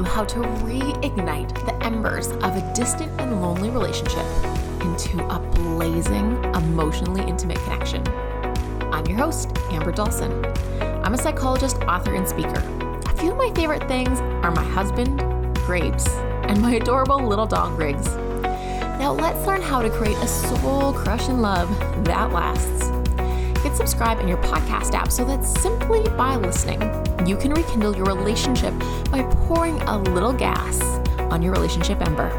you how to reignite the embers of a distant and lonely relationship into a blazing, emotionally intimate connection. I'm your host, Amber Dawson. I'm a psychologist, author, and speaker. A few of my favorite things are my husband, Grapes, and my adorable little dog, Riggs. Now let's learn how to create a soul crushing love that lasts. Hit subscribe in your podcast app so that simply by listening, you can rekindle your relationship by pouring a little gas on your relationship ember.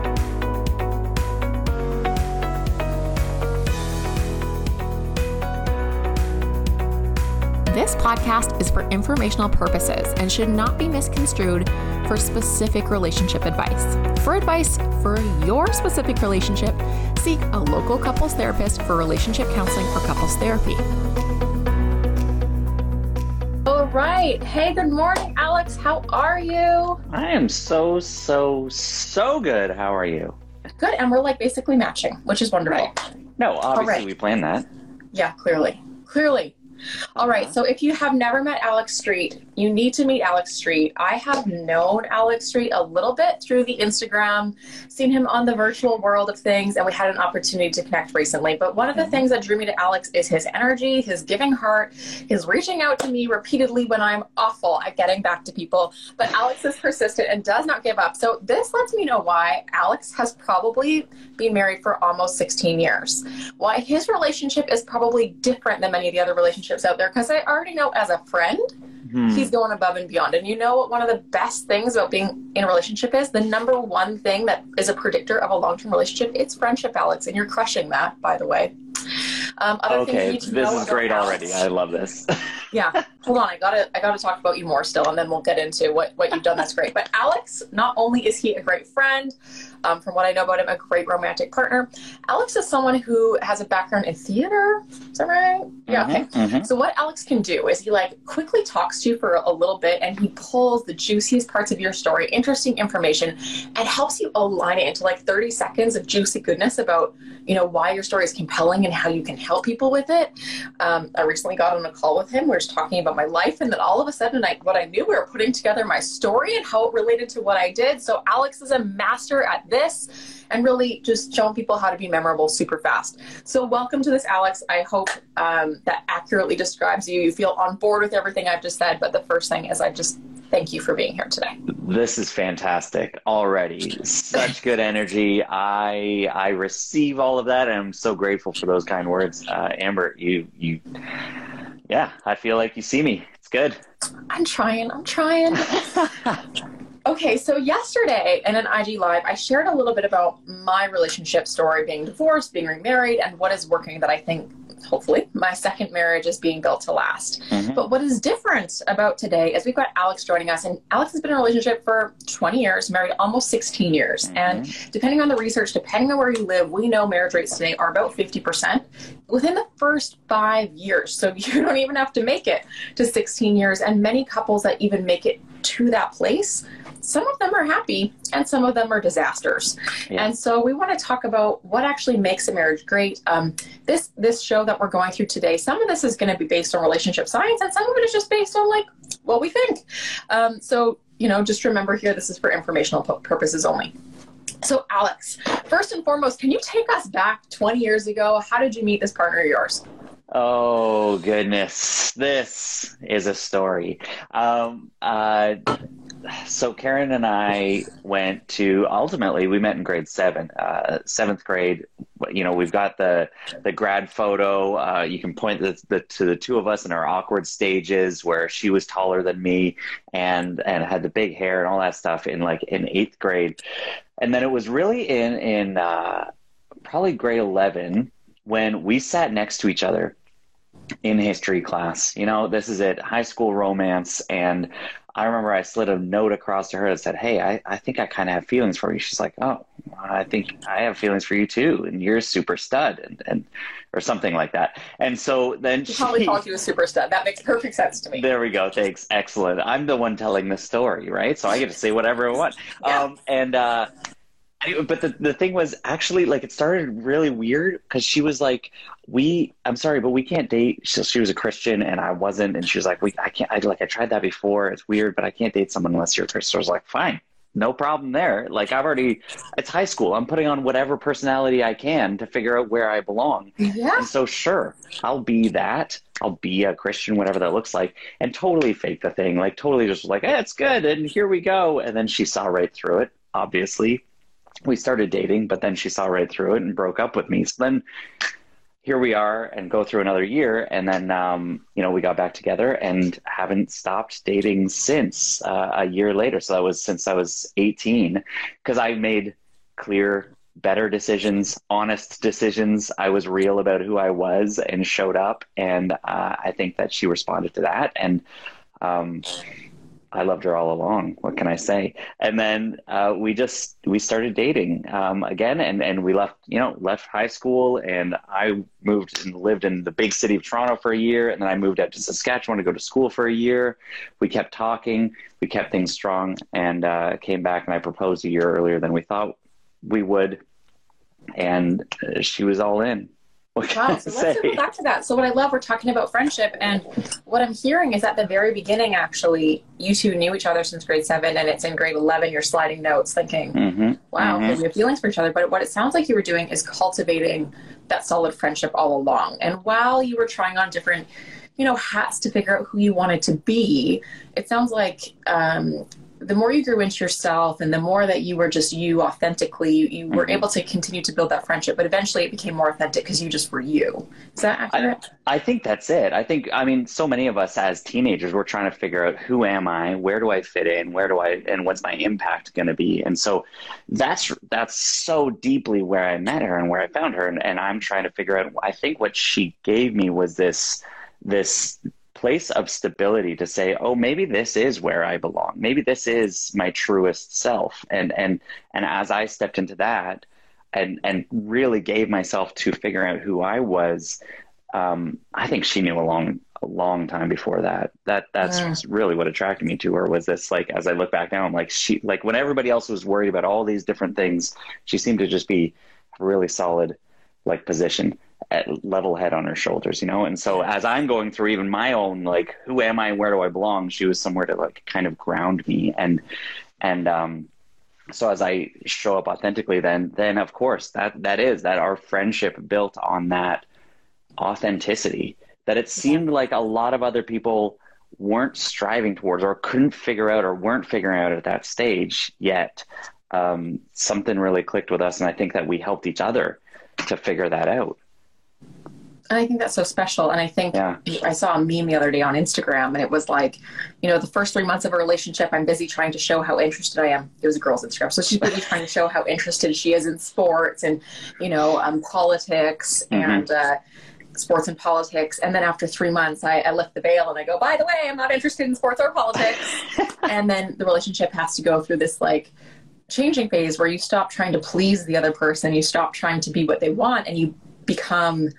This podcast is for informational purposes and should not be misconstrued for specific relationship advice. For advice for your specific relationship, seek a local couples therapist for relationship counseling or couples therapy. Right. Hey, good morning, Alex. How are you? I am so, so, so good. How are you? Good. And we're like basically matching, which is wonderful. Right. No, obviously right. we planned that. Yeah, clearly. Clearly. All right. Uh-huh. So if you have never met Alex Street, you need to meet Alex Street. I have known Alex Street a little bit through the Instagram, seen him on the virtual world of things, and we had an opportunity to connect recently. But one of the mm-hmm. things that drew me to Alex is his energy, his giving heart, his reaching out to me repeatedly when I'm awful at getting back to people. But Alex is persistent and does not give up. So this lets me know why Alex has probably been married for almost 16 years. Why his relationship is probably different than many of the other relationships out there because I already know as a friend hmm. he's going above and beyond. And you know what one of the best things about being in a relationship is? The number one thing that is a predictor of a long term relationship, it's friendship, Alex. And you're crushing that, by the way. Um, okay, this is great Alex. already. I love this. yeah, hold on. I gotta I gotta talk about you more still, and then we'll get into what what you've done. That's great. But Alex, not only is he a great friend, um, from what I know about him, a great romantic partner. Alex is someone who has a background in theater. Is that right? Yeah. Mm-hmm, okay. Mm-hmm. So what Alex can do is he like quickly talks to you for a little bit, and he pulls the juiciest parts of your story, interesting information, and helps you align it into like 30 seconds of juicy goodness about you know why your story is compelling and how you can help people with it. Um, I recently got on a call with him. We were talking about my life, and then all of a sudden, I, what I knew, we were putting together my story and how it related to what I did. So Alex is a master at this and really just showing people how to be memorable super fast. So, welcome to this, Alex. I hope um, that accurately describes you. You feel on board with everything I've just said. But the first thing is, I just thank you for being here today. This is fantastic already. Such good energy. I I receive all of that, and I'm so grateful for those kind words. Uh, Amber, you you, yeah, I feel like you see me. It's good. I'm trying. I'm trying. Okay, so yesterday in an IG Live, I shared a little bit about my relationship story being divorced, being remarried, and what is working that I think hopefully my second marriage is being built to last. Mm-hmm. But what is different about today is we've got Alex joining us, and Alex has been in a relationship for 20 years, married almost 16 years. Mm-hmm. And depending on the research, depending on where you live, we know marriage rates today are about 50% within the first five years. So you don't even have to make it to 16 years. And many couples that even make it to that place some of them are happy and some of them are disasters. Yeah. And so we want to talk about what actually makes a marriage great. Um, this this show that we're going through today, some of this is going to be based on relationship science, and some of it is just based on like what we think. Um, so you know, just remember here, this is for informational purposes only. So, Alex, first and foremost, can you take us back 20 years ago? How did you meet this partner of yours? Oh goodness, this is a story. Um, uh, so Karen and I went to ultimately we met in grade seven, uh, seventh grade. You know, we've got the the grad photo. Uh, you can point the, the, to the two of us in our awkward stages where she was taller than me and and had the big hair and all that stuff in like in eighth grade, and then it was really in in uh, probably grade eleven when we sat next to each other in history class. You know, this is it, high school romance, and I remember I slid a note across to her that said, Hey, I, I think I kind of have feelings for you. She's like, Oh, I think I have feelings for you too. And you're a super stud and, and or something like that. And so then she, she probably called you a super stud. That makes perfect sense to me. There we go. Thanks. Excellent. I'm the one telling the story, right? So I get to say whatever I want. yeah. Um, and, uh, but the, the thing was actually like it started really weird because she was like we i'm sorry but we can't date she, she, was a christian and i wasn't and she was like we i can't i like i tried that before it's weird but i can't date someone unless you're a christian so i was like fine no problem there. Like I've already, it's high school. I'm putting on whatever personality I can to figure out where I belong. Yeah. And so sure, I'll be that. I'll be a Christian, whatever that looks like, and totally fake the thing. Like totally just like, hey, it's good, and here we go. And then she saw right through it. Obviously, we started dating, but then she saw right through it and broke up with me. So then here we are and go through another year and then um, you know we got back together and haven't stopped dating since uh, a year later. So that was since i was 18 because i made clear better decisions honest decisions. I was real about who i was and showed up. And uh, i think that she responded to that. And um, I loved her all along. What can I say? And then uh, we just we started dating um, again, and and we left you know left high school, and I moved and lived in the big city of Toronto for a year, and then I moved out to Saskatchewan to go to school for a year. We kept talking, we kept things strong, and uh, came back, and I proposed a year earlier than we thought we would, and she was all in. What wow, so let's circle back to that. So what I love, we're talking about friendship, and what I'm hearing is at the very beginning, actually, you two knew each other since grade seven, and it's in grade eleven. You're sliding notes, thinking, mm-hmm. "Wow, mm-hmm. we have feelings for each other." But what it sounds like you were doing is cultivating that solid friendship all along. And while you were trying on different, you know, hats to figure out who you wanted to be, it sounds like um, the more you grew into yourself and the more that you were just you authentically, you, you were mm-hmm. able to continue to build that friendship. But eventually it became more authentic because you just were you. Is that accurate? I, I, think that's it. I think, I mean, so many of us as teenagers, we're trying to figure out who am I? Where do I fit in? Where do I, and what's my impact going to be? And so that's, that's so deeply where I met her and where I found her. And, and I'm trying to figure out, I think what she gave me was this, this place of stability to say, oh, maybe this is where I belong. Maybe this is my truest self. And and and as I stepped into that and and really gave myself to figuring out who I was, um, I think she knew a long a long time before that. That that's yeah. really what attracted me to her was this like as I look back now, I'm like she like when everybody else was worried about all these different things, she seemed to just be really solid like position level head on her shoulders, you know? And so as I'm going through even my own, like, who am I? Where do I belong? She was somewhere to like kind of ground me. And, and, um, so as I show up authentically, then, then of course that, that is that our friendship built on that authenticity that it seemed like a lot of other people weren't striving towards or couldn't figure out or weren't figuring out at that stage yet. Um, something really clicked with us. And I think that we helped each other to figure that out. And I think that's so special. And I think yeah. I saw a meme the other day on Instagram, and it was like, you know, the first three months of a relationship, I'm busy trying to show how interested I am. It was a girl's Instagram, so she's busy trying to show how interested she is in sports and, you know, um, politics mm-hmm. and. Uh, sports and politics. And then after three months, I, I, lift the veil and I go, by the way, I'm not interested in sports or politics. and then the relationship has to go through this like changing phase where you stop trying to please the other person, you stop trying to be what they want, and you become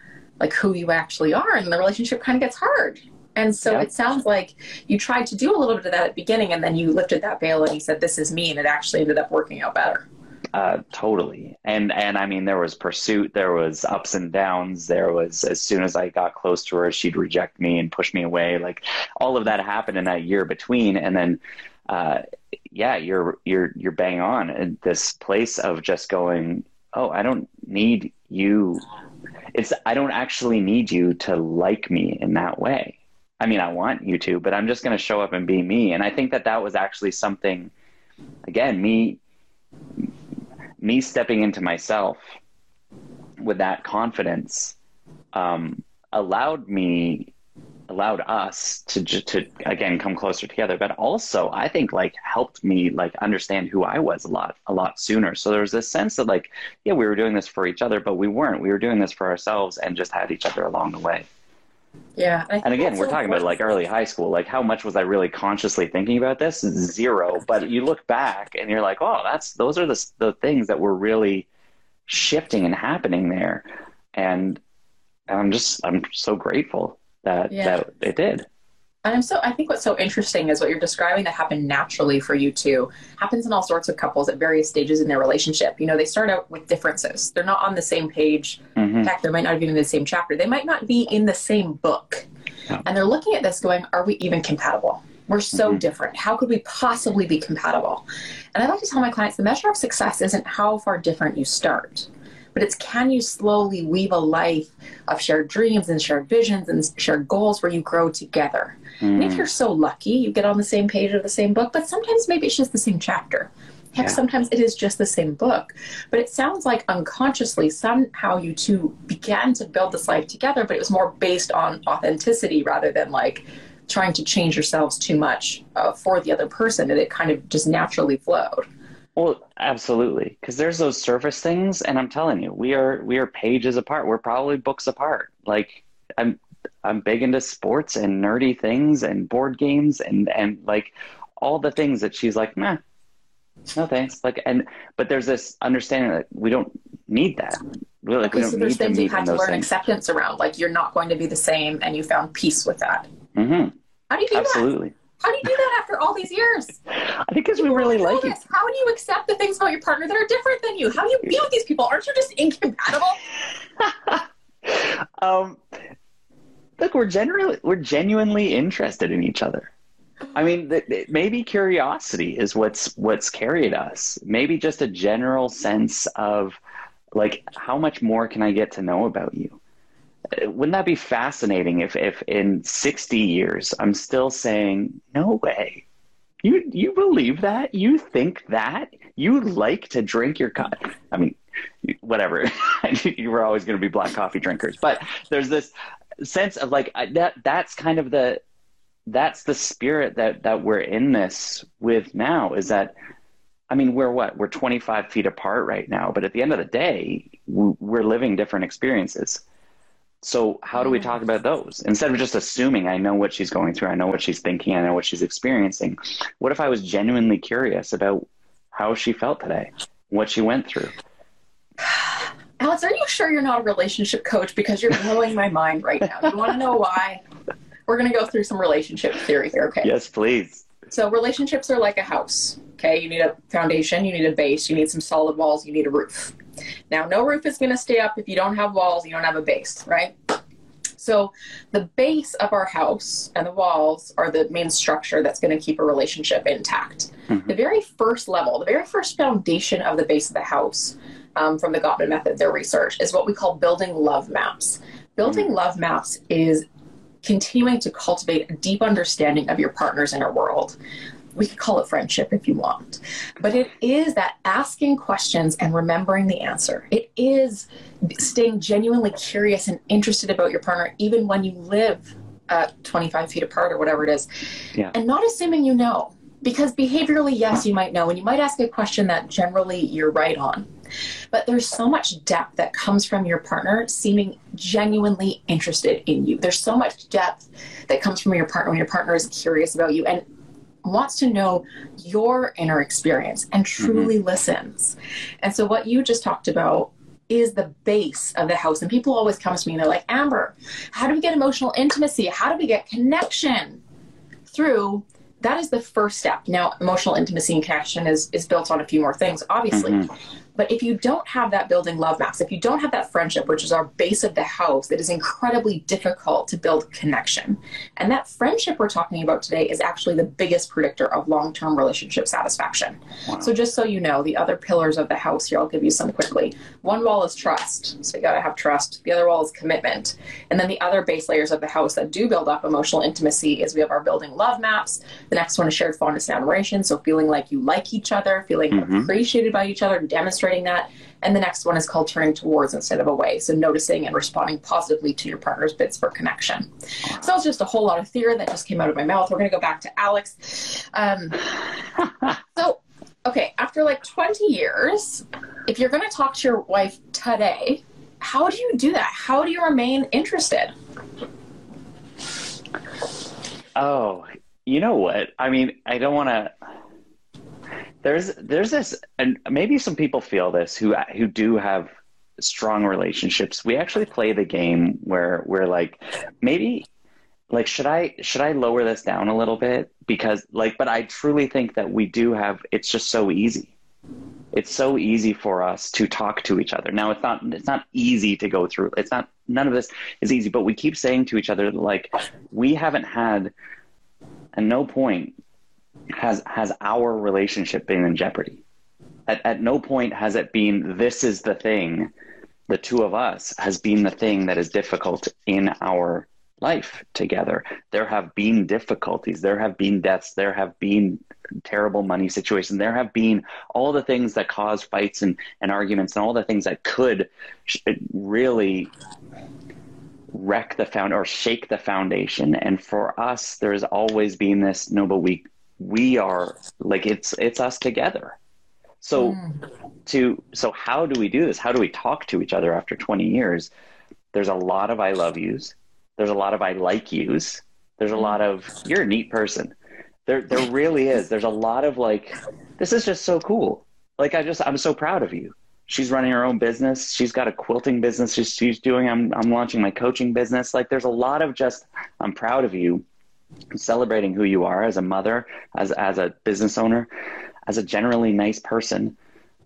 like who you actually are and the relationship kind of gets hard. And so it sounds like you tried to do a little bit of that at the beginning and then you lifted that veil and you said this is me and it actually ended up working out better. Uh, totally. And and i mean there was pursuit there was ups and downs there was as soon as i got close to her she'd reject me and push me away like all of that happened in that year between and then uh, yeah you're you're you're bang on. In this place of just going oh i don't need you it's I don't actually need you to like me in that way. I mean, I want you to, but I'm just going to show up and be me. And I think that that was actually something, again, me, me stepping into myself with that confidence um, allowed me allowed us to to again come closer together but also i think like helped me like understand who i was a lot a lot sooner. So there was this sense that like yeah we were doing this for each other but we weren't. We were doing this for ourselves and just had each other along the way. Yeah and again we're talking about like early high school. Like how much was i really consciously thinking about this? Zero. But you look back and you're like oh that's those are the, the things that were really shifting and happening there. And, and i'm just i'm so grateful that yeah. that it did. And I'm so I think what's so interesting is what you're describing that happened naturally for you two happens in all sorts of couples at various stages in their relationship. You know, they start out with differences. They're not on the same page. Mm-hmm. In fact, they might not be in the same chapter. They might not be in the same book. Yeah. And they're looking at this going, are we even compatible? We're so mm-hmm. different. How could we possibly be compatible? And I like to tell my clients the measure of success isn't how far different you start, but it's can you slowly weave a life of shared dreams and shared visions and shared goals where you grow together. Mm. And if mm. you're so lucky, you get on the same page of the same book, but sometimes maybe it's just the same chapter. Heck, yeah. sometimes it is just the same book. But it sounds like unconsciously, somehow you two began to build this life together, but it was more based on authenticity rather than like trying to change yourselves too much uh, for the other person. And it kind of just naturally flowed. Well, absolutely, because there's those surface things, and I'm telling you, we are we are pages apart. We're probably books apart. Like I'm I'm big into sports and nerdy things and board games and and like all the things that she's like, nah, no thanks. Like and but there's this understanding that we don't need that. We, like, okay, we don't so there's things you've had to learn things. acceptance around, like you're not going to be the same, and you found peace with that. Mm-hmm. How do you do Absolutely. that? How do you do that after all these years? I think because we really like this. it. How do you accept the things about your partner that are different than you? How do you be with these people? Aren't you just incompatible? um, look, we're generally we're genuinely interested in each other. I mean, th- th- maybe curiosity is what's what's carried us. Maybe just a general sense of like, how much more can I get to know about you? Wouldn't that be fascinating if, if in 60 years I'm still saying, no way. You, you believe that? You think that? You like to drink your coffee? I mean, whatever. you were always going to be black coffee drinkers, but there's this sense of like that. That's kind of the that's the spirit that that we're in this with now is that I mean, we're what? We're 25 feet apart right now, but at the end of the day, we're living different experiences. So, how do we talk about those? Instead of just assuming I know what she's going through, I know what she's thinking, I know what she's experiencing, what if I was genuinely curious about how she felt today, what she went through? Alex, are you sure you're not a relationship coach? Because you're blowing my mind right now. You want to know why? We're going to go through some relationship theory here, okay? Yes, please. So, relationships are like a house. Okay, you need a foundation, you need a base, you need some solid walls, you need a roof. Now, no roof is going to stay up if you don't have walls, you don't have a base, right? So, the base of our house and the walls are the main structure that's going to keep a relationship intact. Mm-hmm. The very first level, the very first foundation of the base of the house um, from the Gottman method, their research, is what we call building love maps. Building mm-hmm. love maps is continuing to cultivate a deep understanding of your partner's inner world we could call it friendship if you want. But it is that asking questions and remembering the answer. It is staying genuinely curious and interested about your partner, even when you live uh, 25 feet apart or whatever it is. Yeah. And not assuming you know. Because behaviorally, yes, you might know, and you might ask a question that generally you're right on. But there's so much depth that comes from your partner seeming genuinely interested in you. There's so much depth that comes from your partner when your partner is curious about you. And wants to know your inner experience and truly mm-hmm. listens. And so, what you just talked about is the base of the house. And people always come to me and they're like, Amber, how do we get emotional intimacy? How do we get connection through? That is the first step. Now, emotional intimacy and connection is, is built on a few more things, obviously. Mm-hmm. But if you don't have that building love maps, if you don't have that friendship, which is our base of the house, it is incredibly difficult to build connection. And that friendship we're talking about today is actually the biggest predictor of long term relationship satisfaction. Wow. So, just so you know, the other pillars of the house here, I'll give you some quickly. One wall is trust. So, you got to have trust. The other wall is commitment. And then the other base layers of the house that do build up emotional intimacy is we have our building love maps. The next one is shared fondness and admiration. So, feeling like you like each other, feeling mm-hmm. appreciated by each other, demonstrating demonstrating that. And the next one is called turning towards instead of away. So noticing and responding positively to your partner's bids for connection. So it's just a whole lot of theory that just came out of my mouth. We're going to go back to Alex. Um, so, okay, after like 20 years, if you're going to talk to your wife today, how do you do that? How do you remain interested? Oh, you know what? I mean, I don't want to there's there's this and maybe some people feel this who who do have strong relationships. We actually play the game where we're like maybe like should i should i lower this down a little bit? Because like but i truly think that we do have it's just so easy. It's so easy for us to talk to each other. Now it's not it's not easy to go through it's not none of this is easy but we keep saying to each other like we haven't had at no point has has our relationship been in jeopardy. At, at no point has it been this is the thing, the two of us has been the thing that is difficult in our life together. There have been difficulties, there have been deaths, there have been terrible money situations, there have been all the things that cause fights and, and arguments and all the things that could really wreck the found or shake the foundation. And for us, there's always been this no, but we we are like it's it's us together. So mm. to so how do we do this? How do we talk to each other after 20 years? There's a lot of I love yous. There's a lot of I like yous. There's a lot of you're a neat person. There there really is. There's a lot of like this is just so cool. Like I just I'm so proud of you she's running her own business. She's got a quilting business she's, she's doing. I'm, I'm launching my coaching business. Like there's a lot of just, I'm proud of you celebrating who you are as a mother, as, as a business owner, as a generally nice person.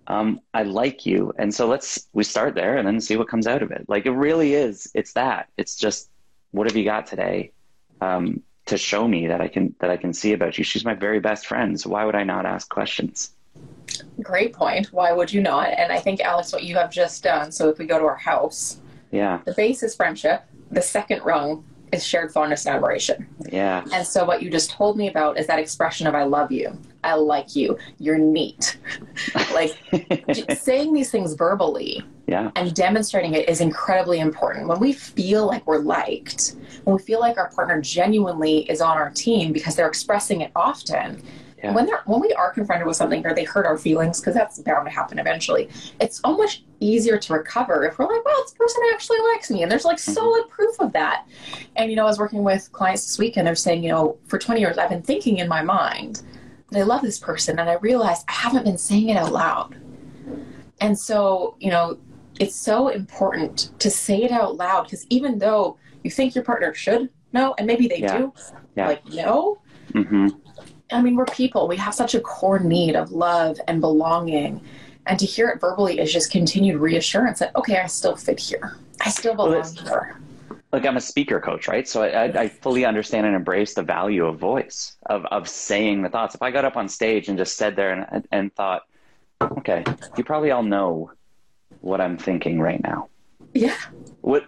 Um, I like you. And so let's, we start there and then see what comes out of it. Like it really is, it's that, it's just, what have you got today? Um, to show me that I can, that I can see about you. She's my very best friend. So why would I not ask questions? Great point. Why would you not? And I think, Alex, what you have just done. So if we go to our house, yeah, the base is friendship. The second rung is shared fondness and admiration. Yeah. And so what you just told me about is that expression of I love you. I like you. You're neat. like saying these things verbally yeah. and demonstrating it is incredibly important. When we feel like we're liked, when we feel like our partner genuinely is on our team because they're expressing it often, yeah. when they're when we are confronted with something or they hurt our feelings because that's bound to happen eventually it's so much easier to recover if we're like well this person actually likes me and there's like mm-hmm. solid proof of that and you know i was working with clients this week and they're saying you know for 20 years i've been thinking in my mind that i love this person and i realized i haven't been saying it out loud and so you know it's so important to say it out loud because even though you think your partner should know and maybe they yeah. do yeah. like no mm-hmm. I mean, we're people. We have such a core need of love and belonging. And to hear it verbally is just continued reassurance that, okay, I still fit here. I still belong well, here. Like I'm a speaker coach, right? So I, I, fully understand and embrace the value of voice, of, of saying the thoughts. If I got up on stage and just said there and, and thought, okay, you probably all know what I'm thinking right now. Yeah. What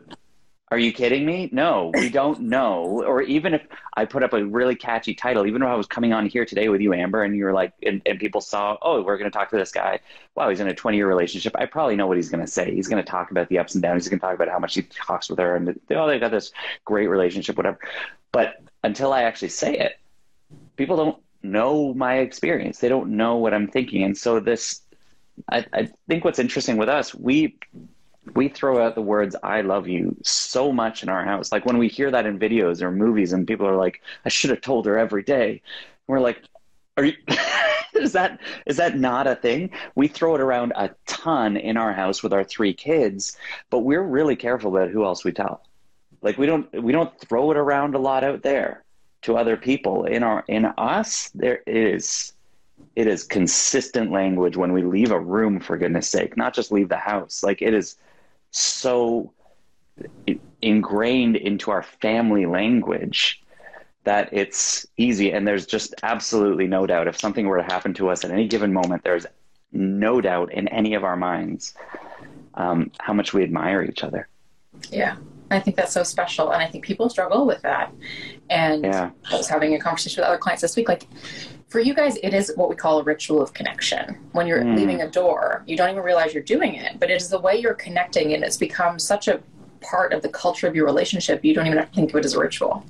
are you kidding me? No, we don't know. Or even if I put up a really catchy title, even if I was coming on here today with you, Amber, and you're like, and, and people saw, oh, we're going to talk to this guy. Wow, he's in a 20 year relationship. I probably know what he's going to say. He's going to talk about the ups and downs. He's going to talk about how much he talks with her and, oh, they got this great relationship, whatever. But until I actually say it, people don't know my experience. They don't know what I'm thinking. And so this, I, I think what's interesting with us, we, we throw out the words "I love you" so much in our house. Like when we hear that in videos or movies, and people are like, "I should have told her every day." We're like, "Are you?" is that is that not a thing? We throw it around a ton in our house with our three kids, but we're really careful about who else we tell. Like we don't we don't throw it around a lot out there to other people. In our in us, there is it is consistent language when we leave a room for goodness sake, not just leave the house. Like it is so ingrained into our family language that it's easy. And there's just absolutely no doubt. If something were to happen to us at any given moment there's no doubt in any of our minds um, how much we admire each other. Yeah. I think that's so special. And i think people struggle with that. And yeah. i was having a conversation with other clients this week like for you guys, it is what we call a ritual of connection. When you're mm. leaving a door, you don't even realize you're doing it, but it is the way you're connecting, and it's become such a part of the culture of your relationship, you don't even have to think of it as a ritual.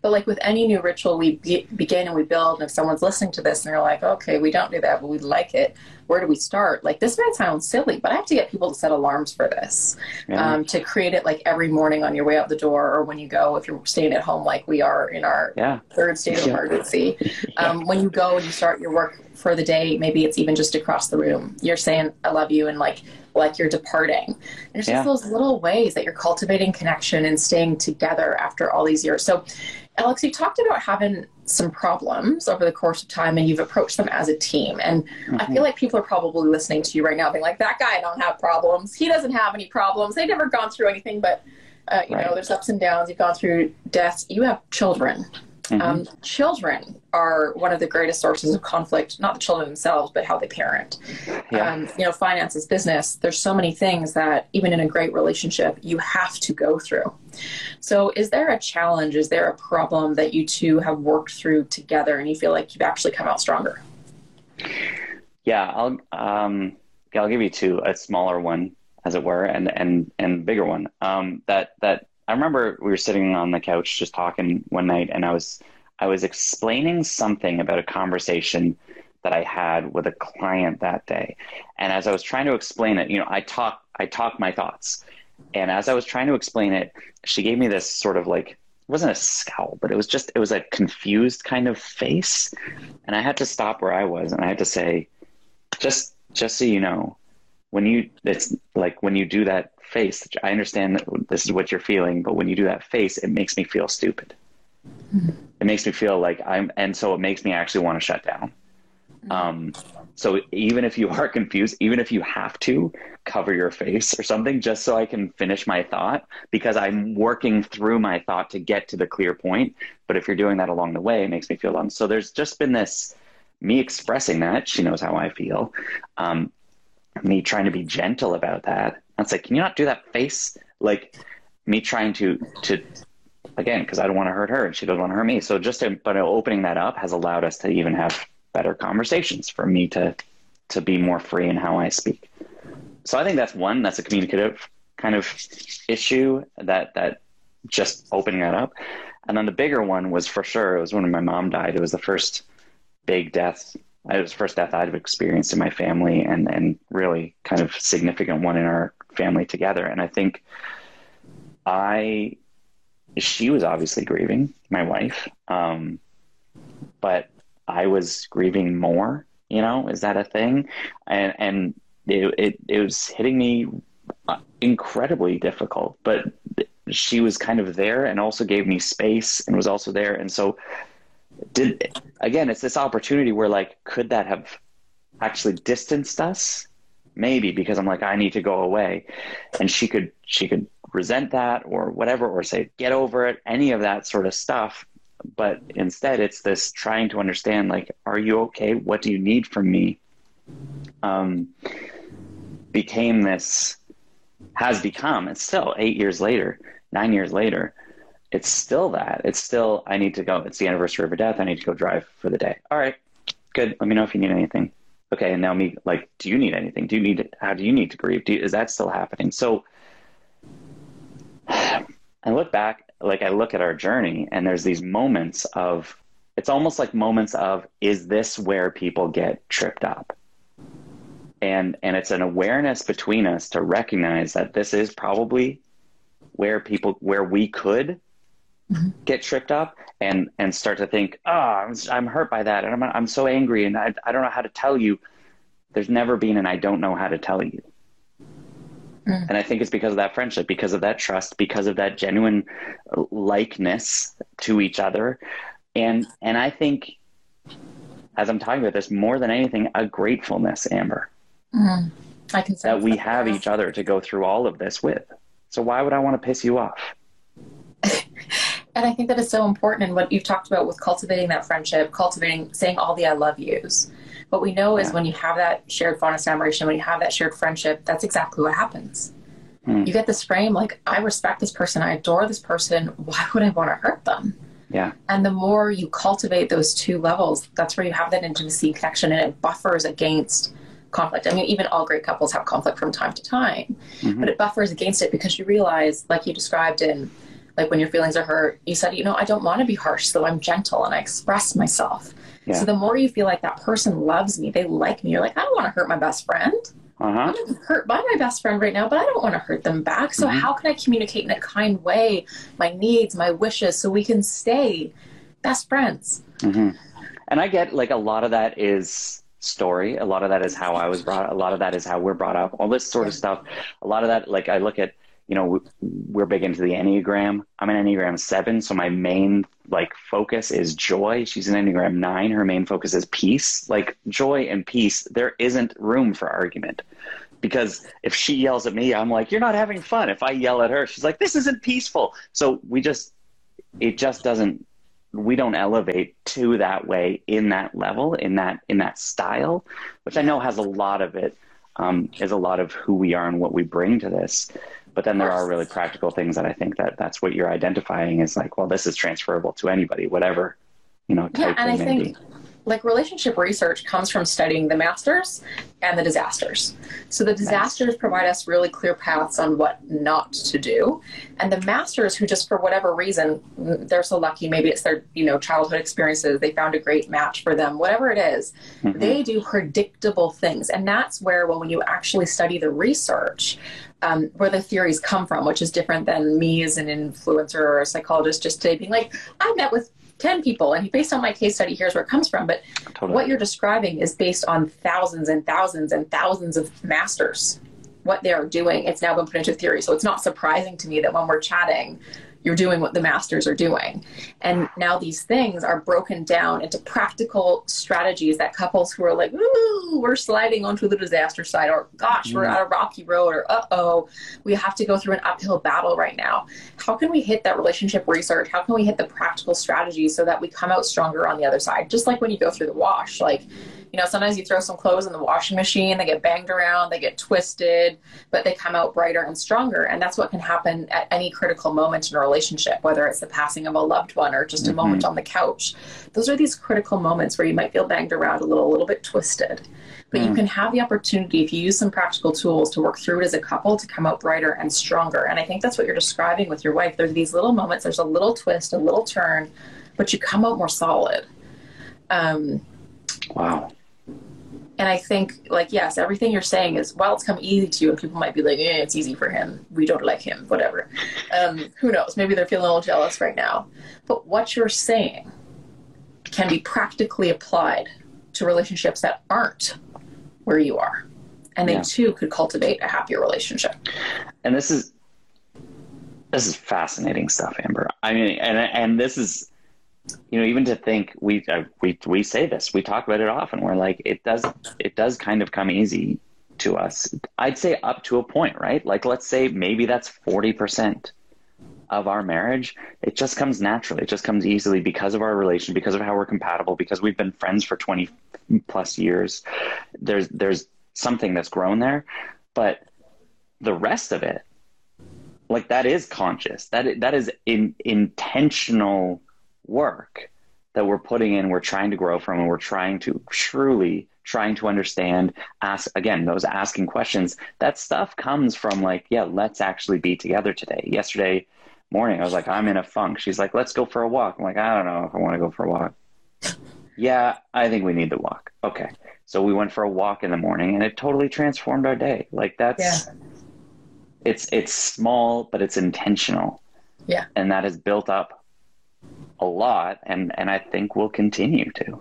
But like with any new ritual, we be- begin and we build. And if someone's listening to this and they're like, okay, we don't do that, but we like it, where do we start? Like this might sound silly, but I have to get people to set alarms for this, yeah. um, to create it like every morning on your way out the door or when you go, if you're staying at home like we are in our yeah. third state of emergency. Um, when you go and you start your work for the day, maybe it's even just across the room. You're saying, I love you, and like like you're departing. There's just those little ways that you're cultivating connection and staying together after all these years. So, Alex, you talked about having some problems over the course of time and you've approached them as a team. And mm-hmm. I feel like people are probably listening to you right now being like, that guy don't have problems. He doesn't have any problems. They've never gone through anything, but uh, you right. know, there's ups and downs. You've gone through deaths. You have children. Mm-hmm. Um, children are one of the greatest sources of conflict, not the children themselves, but how they parent. Yeah. Um, you know, finances, business, there's so many things that even in a great relationship, you have to go through. So, is there a challenge? Is there a problem that you two have worked through together and you feel like you've actually come out stronger? Yeah, I'll, um, I'll give you two, a smaller one, as it were, and, and, and bigger one. Um, that, that I remember we were sitting on the couch just talking one night, and I was I was explaining something about a conversation that I had with a client that day. And as I was trying to explain it, you know, I talk I talk my thoughts. And as I was trying to explain it, she gave me this sort of like it wasn't a scowl, but it was just it was a confused kind of face. And I had to stop where I was and I had to say, just just so you know, when you it's like when you do that face i understand that this is what you're feeling but when you do that face it makes me feel stupid mm-hmm. it makes me feel like i'm and so it makes me actually want to shut down mm-hmm. um so even if you are confused even if you have to cover your face or something just so i can finish my thought because i'm working through my thought to get to the clear point but if you're doing that along the way it makes me feel dumb so there's just been this me expressing that she knows how i feel um, me trying to be gentle about that. I was like, can you not do that face? Like me trying to to again because I don't want to hurt her and she doesn't want to hurt me. So just to, but opening that up has allowed us to even have better conversations for me to to be more free in how I speak. So I think that's one. That's a communicative kind of issue that that just opening that up. And then the bigger one was for sure. It was when my mom died. It was the first big death it was the first death I'd experienced in my family and, and really kind of significant one in our family together. And I think I, she was obviously grieving, my wife, um, but I was grieving more, you know, is that a thing? And, and it, it, it was hitting me incredibly difficult, but she was kind of there and also gave me space and was also there. And so did again it's this opportunity where like could that have actually distanced us? Maybe because i'm like i need to go away. And she could she could resent that or whatever or say get over it any of that sort of stuff. But instead it's this trying to understand like are you okay? What do you need from me? Um became this has become and still eight years later nine years later it's still that. It's still, I need to go. It's the anniversary of her death. I need to go drive for the day. All right, good. Let me know if you need anything. Okay. And now me, like, do you need anything? Do you need, how do you need to grieve? You, is that still happening? So I look back, like, I look at our journey and there's these moments of, it's almost like moments of, is this where people get tripped up? And, and it's an awareness between us to recognize that this is probably where people, where we could mm-hmm. get tripped up and and start to think, oh, I'm, I'm hurt by that, and I'm I'm so angry, and I I don't know how to tell you. There's never been, and I don't know how to tell you. Mm. And I think it's because of that friendship, because of that trust, because of that genuine likeness to each other, and and I think, as I'm talking about this, more than anything, a gratefulness, Amber. Mm. I can that we have each other to go through all of this with. So why would I want to piss you off? And I think that is so important in what you've talked about with cultivating that friendship, cultivating saying all the I love yous. What we know yeah. is when you have that shared fondness and admiration, when you have that shared friendship, that's exactly what happens. Mm. You get this frame like, I respect this person, I adore this person, why would I want to hurt them? Yeah. And the more you cultivate those two levels, that's where you have that intimacy connection and it buffers against conflict. I mean, even all great couples have conflict from time to time, mm-hmm. but it buffers against it because you realize, like you described in like when your feelings are hurt, you said, you know, I don't want to be harsh, so I'm gentle and I express myself. Yeah. So the more you feel like that person loves me, they like me, you're like, I don't want to hurt my best friend. Uh-huh. I'm hurt by my best friend right now, but I don't want to hurt them back. So mm-hmm. how can I communicate in a kind way my needs, my wishes, so we can stay best friends? Mm-hmm. And I get like a lot of that is story. A lot of that is how I was brought. A lot of that is how we're brought up. All this sort of stuff. A lot of that, like I look at you know, we're big into the Enneagram. I'm an Enneagram seven, so my main like focus is joy. She's an Enneagram nine. Her main focus is peace. Like joy and peace, there isn't room for argument. Because if she yells at me, I'm like, you're not having fun. If I yell at her, she's like, this isn't peaceful. So we just, it just doesn't, we don't elevate to that way in that level in that in that style which i know has a lot of it um, is a lot of who we are and what we bring to this but then there are really practical things that i think that that's what you're identifying is like well this is transferable to anybody whatever you know type yeah, and I think be. like relationship research comes from studying the masters and the disasters. So the disasters provide us really clear paths on what not to do, and the masters who just for whatever reason mm, they're so lucky, maybe it's their you know childhood experiences, they found a great match for them, whatever it is, Mhm. they do predictable things, and that's where well when you actually study the research. Um, where the theories come from, which is different than me as an influencer or a psychologist just today being like, I met with 10 people and based on my case study here's where it comes from. But totally. what you're describing is based on thousands and thousands and thousands of masters what they are doing. It's now been put into theory. So it's not surprising to me that when we're chatting you're doing what the masters are doing. And now these things are broken down into practical strategies that couples who are like ooh we're sliding onto the disaster side or gosh we're Mhm. on a rocky road or uh-oh we have to go through an uphill battle right now. How can we hit that relationship research? How can we hit the practical strategies so that we come out stronger on the other side? Just like when you go through the wash like you know sometimes you throw some clothes in the washing machine they get banged around they get twisted but they come out brighter and stronger. And that's what can happen at any critical moment in a relationship whether it's the passing of a loved one or just a Mhm. moment on the couch. Those are these critical moments where you might feel banged around a little a little bit twisted. But you Mm. can have the opportunity if you use some practical tools to work through it as a couple to come out brighter and stronger. And i think that's what you're describing with your wife. There's these little moments there's a little twist a little turn but you come out more solid. Um, wow and I think, like, yes, everything you're saying is, while it's come easy to you, and people might be like, eh, it's easy for him. We don't like him, whatever. Um, who knows? Maybe they're feeling a little jealous right now. But what you're saying can be practically applied to relationships that aren't where you are. And they Yeah. too could cultivate a happier relationship. and this is this is fascinating stuff amber i mean and and this is you know even to think we uh, we we say this we talk about it often. We're like it does it does kind of come easy to us. I'd say up to a point right? Like let's say maybe that's 40% of our marriage. It just comes naturally. It just comes easily because of our relation because of how we're compatible because we've been friends for 20 plus years. There's there's something that's grown there. But the rest of it like that is conscious. That that is in intentional work that we're putting in we're trying to grow from and we're trying to truly trying to understand ask again those asking questions that stuff comes from like yeah let's actually be together today. Yesterday morning i was like i'm in a funk. She's like let's go for a walk. I'm like i don't know if i want to go for a walk. Yeah i think we need to walk. Okay. So we went for a walk in the morning and it totally transformed our day. Like that's yeah. it's it's small but it's intentional. Yeah. and that has built up a lot and and i think will continue to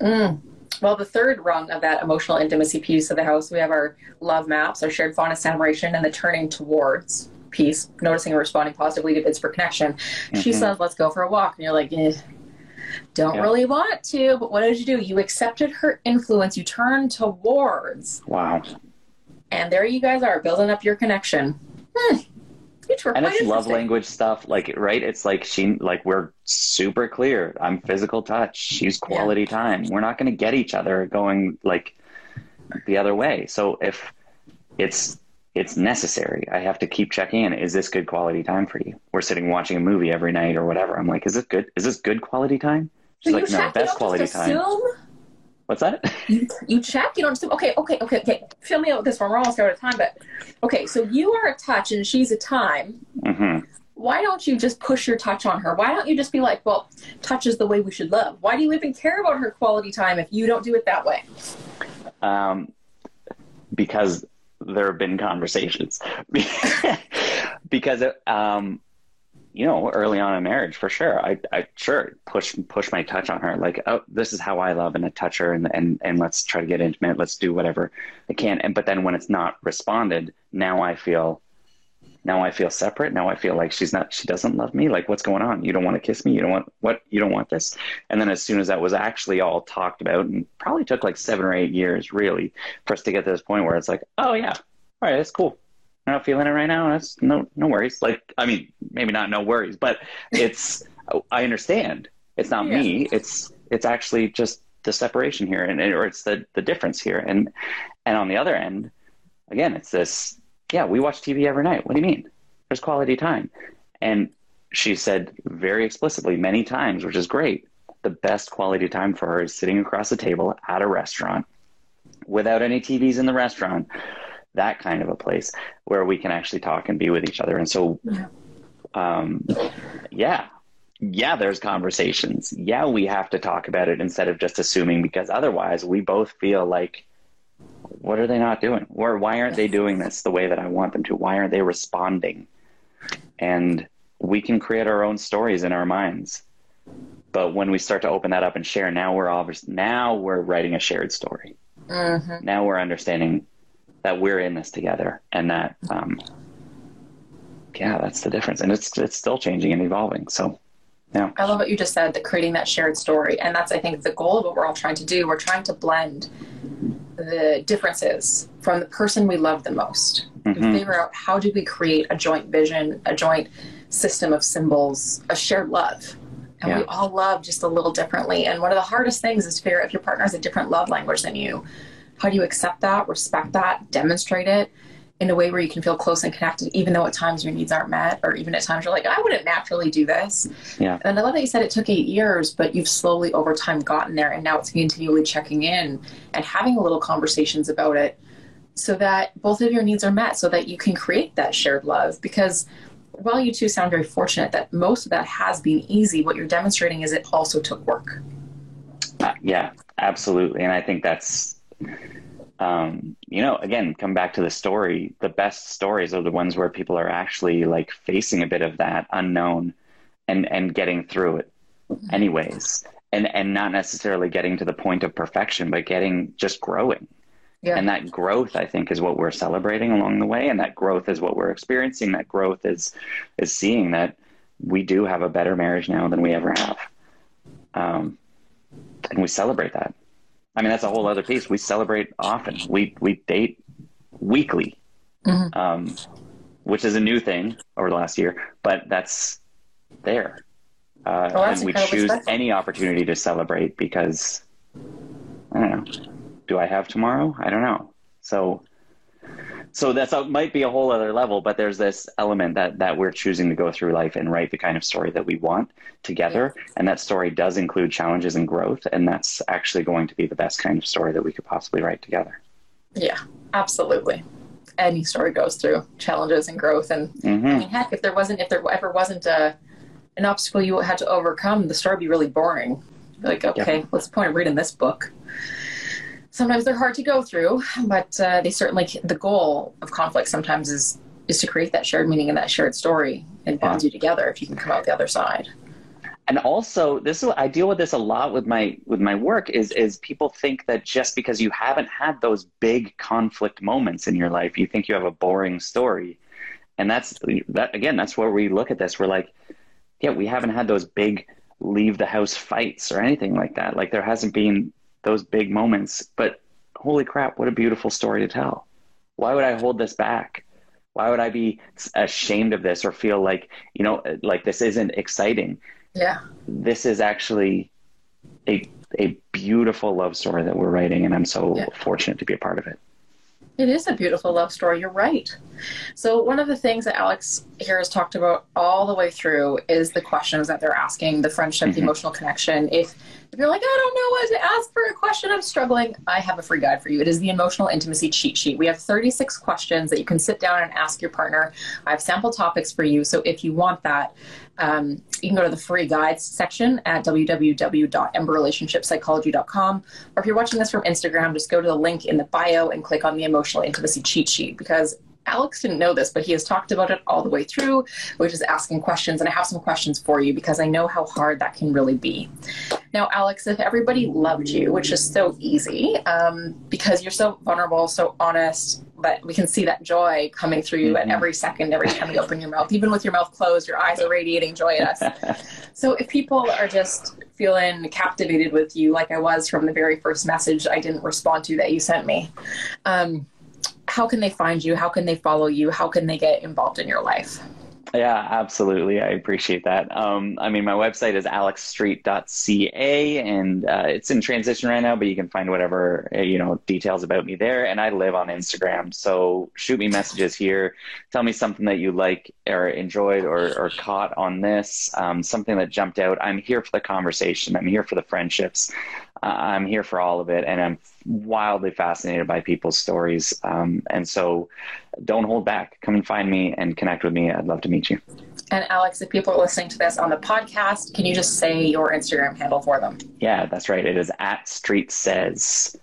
Mm. Well, the third rung of that emotional intimacy piece of the house, we have our love maps, our shared fondness admiration, and the turning towards piece, noticing and responding positively to bids for connection. She Mhm. says, let's go for a walk. And you're like, eh, don't Yeah. really want to. But what did you do? You accepted her influence. You turned towards. wow And there you guys are, building up your connection. Hmm. And it's love language stuff like right? It's like she like we're super clear. I'm physical touch. She's quality time. We're not going to get each other going like the other way. So if it's it's necessary i have to keep checking in. Is this good quality time for you? We're sitting watching a movie every night or whatever. I'm like is this good is this good quality time? She's like no best quality time. assume. What's that You, you check. You don't. Okay, okay, okay, okay. Fill me out with this one. We're almost out of time, but okay. So you are a touch, and she's a time. hmm Why don't you just push your touch on her? Why don't you just be like, well, touch is the way we should love? Why do you even care about her quality time if you don't do it that way? um, because there have been conversations because um, you know early on in marriage for sure. I, I sure push push my touch on her. Like oh this is how I love and I touch her and, and and let's try to get intimate. Let's do whatever I can. And but then when it's not responded now I feel now I feel separate. Now I feel like she's not she doesn't love me. Like what's going on? You don't want to kiss me? You don't want what? You don't want this? And then as soon as that was actually all talked about and probably took like seven or eight years really for us to get to this point where it's like, oh yeah, all right, that's cool. I'm not feeling it right now. That's no no worries. Like I mean, maybe not no worries, but it's I understand. It's not Yeah. me. It's it's actually just the separation here, and or it's the the difference here. And and on the other end, again, it's this. Yeah, we watch TV every night. What do you mean? There's quality time, and she said very explicitly many times, which is great. The best quality time for her is sitting across the table at a restaurant without any TVs in the restaurant. That kind of a place where we can actually talk and be with each other. And so, Yeah. um, yeah, yeah, there's conversations. Yeah, we have to talk about it instead of just assuming because otherwise we both feel like, what are they not doing? Or why aren't they doing this the way that I want them to? Why aren't they responding? And we can create our own stories in our minds. But when we start to open that up and share, now we're obvious, now we're writing a shared story. Mhm. Now we're understanding that we're in this together and that, um, yeah, that's the difference. And it's, it's still changing and evolving. So, yeah. I love what you just said the creating that shared story. And that's, I think, the goal of what we're all trying to do. We're trying to blend the differences from the person we love the most. Mhm. figure out how do we create a joint vision, a joint system of symbols, a shared love. And we all love just a little differently. And one of the hardest things is to figure out if your partner has a different love language than you, how do you accept that, respect that, demonstrate it in a way where you can feel close and connected, even though at times your needs aren't met, or even at times you're like, I wouldn't naturally do this. Yeah. And I love that you said it took eight years, but you've slowly over time gotten there, and now it's continually checking in and having little conversations about it so that both of your needs are met, so that you can create that shared love. Because while you two sound very fortunate that most of that has been easy, what you're demonstrating is it also took work. Uh, yeah, absolutely. And I think that's, um, you know, again, come back to the story. The best stories are the ones where people are actually like facing a bit of that unknown and, and getting through it anyways. And, and not necessarily getting to the point of perfection, but getting just growing. Yeah. And that growth, I think, is what we're celebrating along the way. And that growth is what we're experiencing. That growth is, is seeing that we do have a better marriage now than we ever have. Um, and we celebrate that. I mean, that's a whole other piece. We celebrate often. We we date weekly, Mhm. um, which is a new thing over the last year, but that's there. Uh, Well, that's and we choose special. any opportunity to celebrate because I don't know. Do I have tomorrow? I don't know. So, so that's a, might be a whole other level, but there's this element that that we're choosing to go through life and write the kind of story that we want together, and that story does include challenges and growth, and that's actually going to be the best kind of story that we could possibly write together. Yeah, absolutely. Any story goes through challenges and growth, and I hmm mean, heck, if there wasn't, if there ever wasn't a, an obstacle you had to overcome, the story would be really boring. Like, okay, what's the point of reading this book? Sometimes they're hard to go through, but uh, they certainly. The goal of conflict sometimes is is to create that shared meaning and that shared story. It bonds you together if you can come out the other side. and also this is i deal with this a lot with my with my work is is people think that just because you haven't had those big conflict moments in your life you think you have a boring story and that's that again that's where we look at this we're like yeah we haven't had those big leave the house fights or anything like that like there hasn't been those big moments but holy crap what a beautiful story to tell why would i hold this back why would i be ashamed of this or feel like you know uh, like this isn't exciting Yeah, this is actually a a beautiful love story that we're writing, and I'm so Yeah. fortunate to be a part of it. It is a beautiful love story. You're right. So one of the things that Alex here has talked about all the way through is the questions that they're asking, the friendship, the Mhm. emotional connection. If if you're like, I don't know what to ask for a question, I'm struggling, I have a free guide for you. It is the emotional intimacy cheat sheet. We have 36 questions that you can sit down and ask your partner. I have sample topics for you. So if you want that, um, you can go to the free guides section at www.emberrelationshipsychology.com. Or if you're watching this from Instagram, just go to the link in the bio and click on the emotional intimacy cheat sheet because Alex didn't know this, but he has talked about it all the way through, which is asking questions. And I have some questions for you because I know how hard that can really be. Now, Alex, if everybody loved you, which is so easy um, because you're so vulnerable, so honest, but we can see that joy coming through you at Mhm. every second, every time you open your mouth, even with your mouth closed, your eyes are radiating joy at us. So if people are just feeling captivated with you, like I was from the very first message I didn't respond to that you sent me, um, how can they find you? How can they follow you? How can they get involved in your life? Yeah, absolutely. I appreciate that. Um, I mean, my website is alexstreet.ca and uh, it's in transition right now, but you can find whatever, uh, you know, details about me there. And I live on Instagram. So shoot me messages here. Tell me something that you like or enjoyed or, or caught on this, um, something that jumped out. I'm here for the conversation, I'm here for the friendships. Uh, I'm here for all of it. And I'm wildly fascinated by people's stories. Um, and so don't hold back. Come and find me and connect with me. I'd love to meet you. And Alex, if people are listening to this on the podcast, can you just say your Instagram handle for them? Yeah, that's right. It is at Street Says.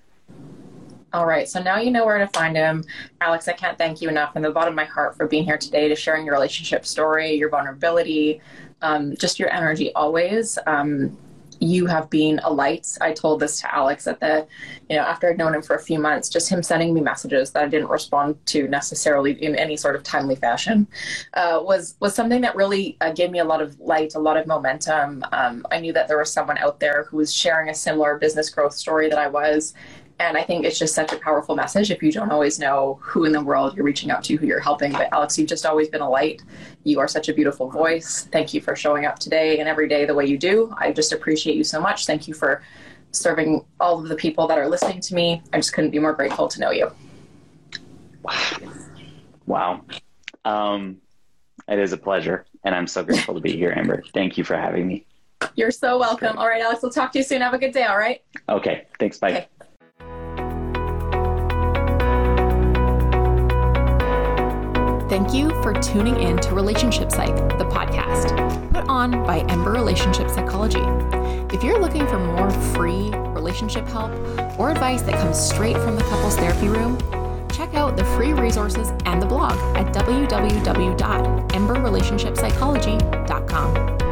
All right, so now you know where to find him. Alex, I can't thank you enough from the bottom of my heart for being here today to sharing your relationship story, your vulnerability, um, just your energy always. Um, you have been a light. I told this to Alex at the, you know, after I'd known him for a few months, just him sending me messages that I didn't respond to necessarily in any sort of timely fashion, uh, was was something that really uh, gave me a lot of light, a lot of momentum. Um, I knew that there was someone out there who was sharing a similar business growth story that I was, and I think it's just such a powerful message if you don't always know who in the world you're reaching out to, who you're helping. But Alex, you've just always been a light. You are such a beautiful voice. Thank you for showing up today and every day the way you do. I just appreciate you so much. Thank you for serving all of the people that are listening to me. I just couldn't be more grateful to know you. Wow. Um, it is a pleasure. And I'm so grateful to be here, Amber. Thank you for having me. You're so welcome. All right, Alex, we'll talk to you soon. Have a good day. All right. Okay. Thanks. Bye. Okay. Thank you for tuning in to Relationship Psych, the podcast, put on by Ember Relationship Psychology. If you're looking for more free relationship help or advice that comes straight from the couples therapy room, check out the free resources and the blog at www.emberrelationshipsychology.com.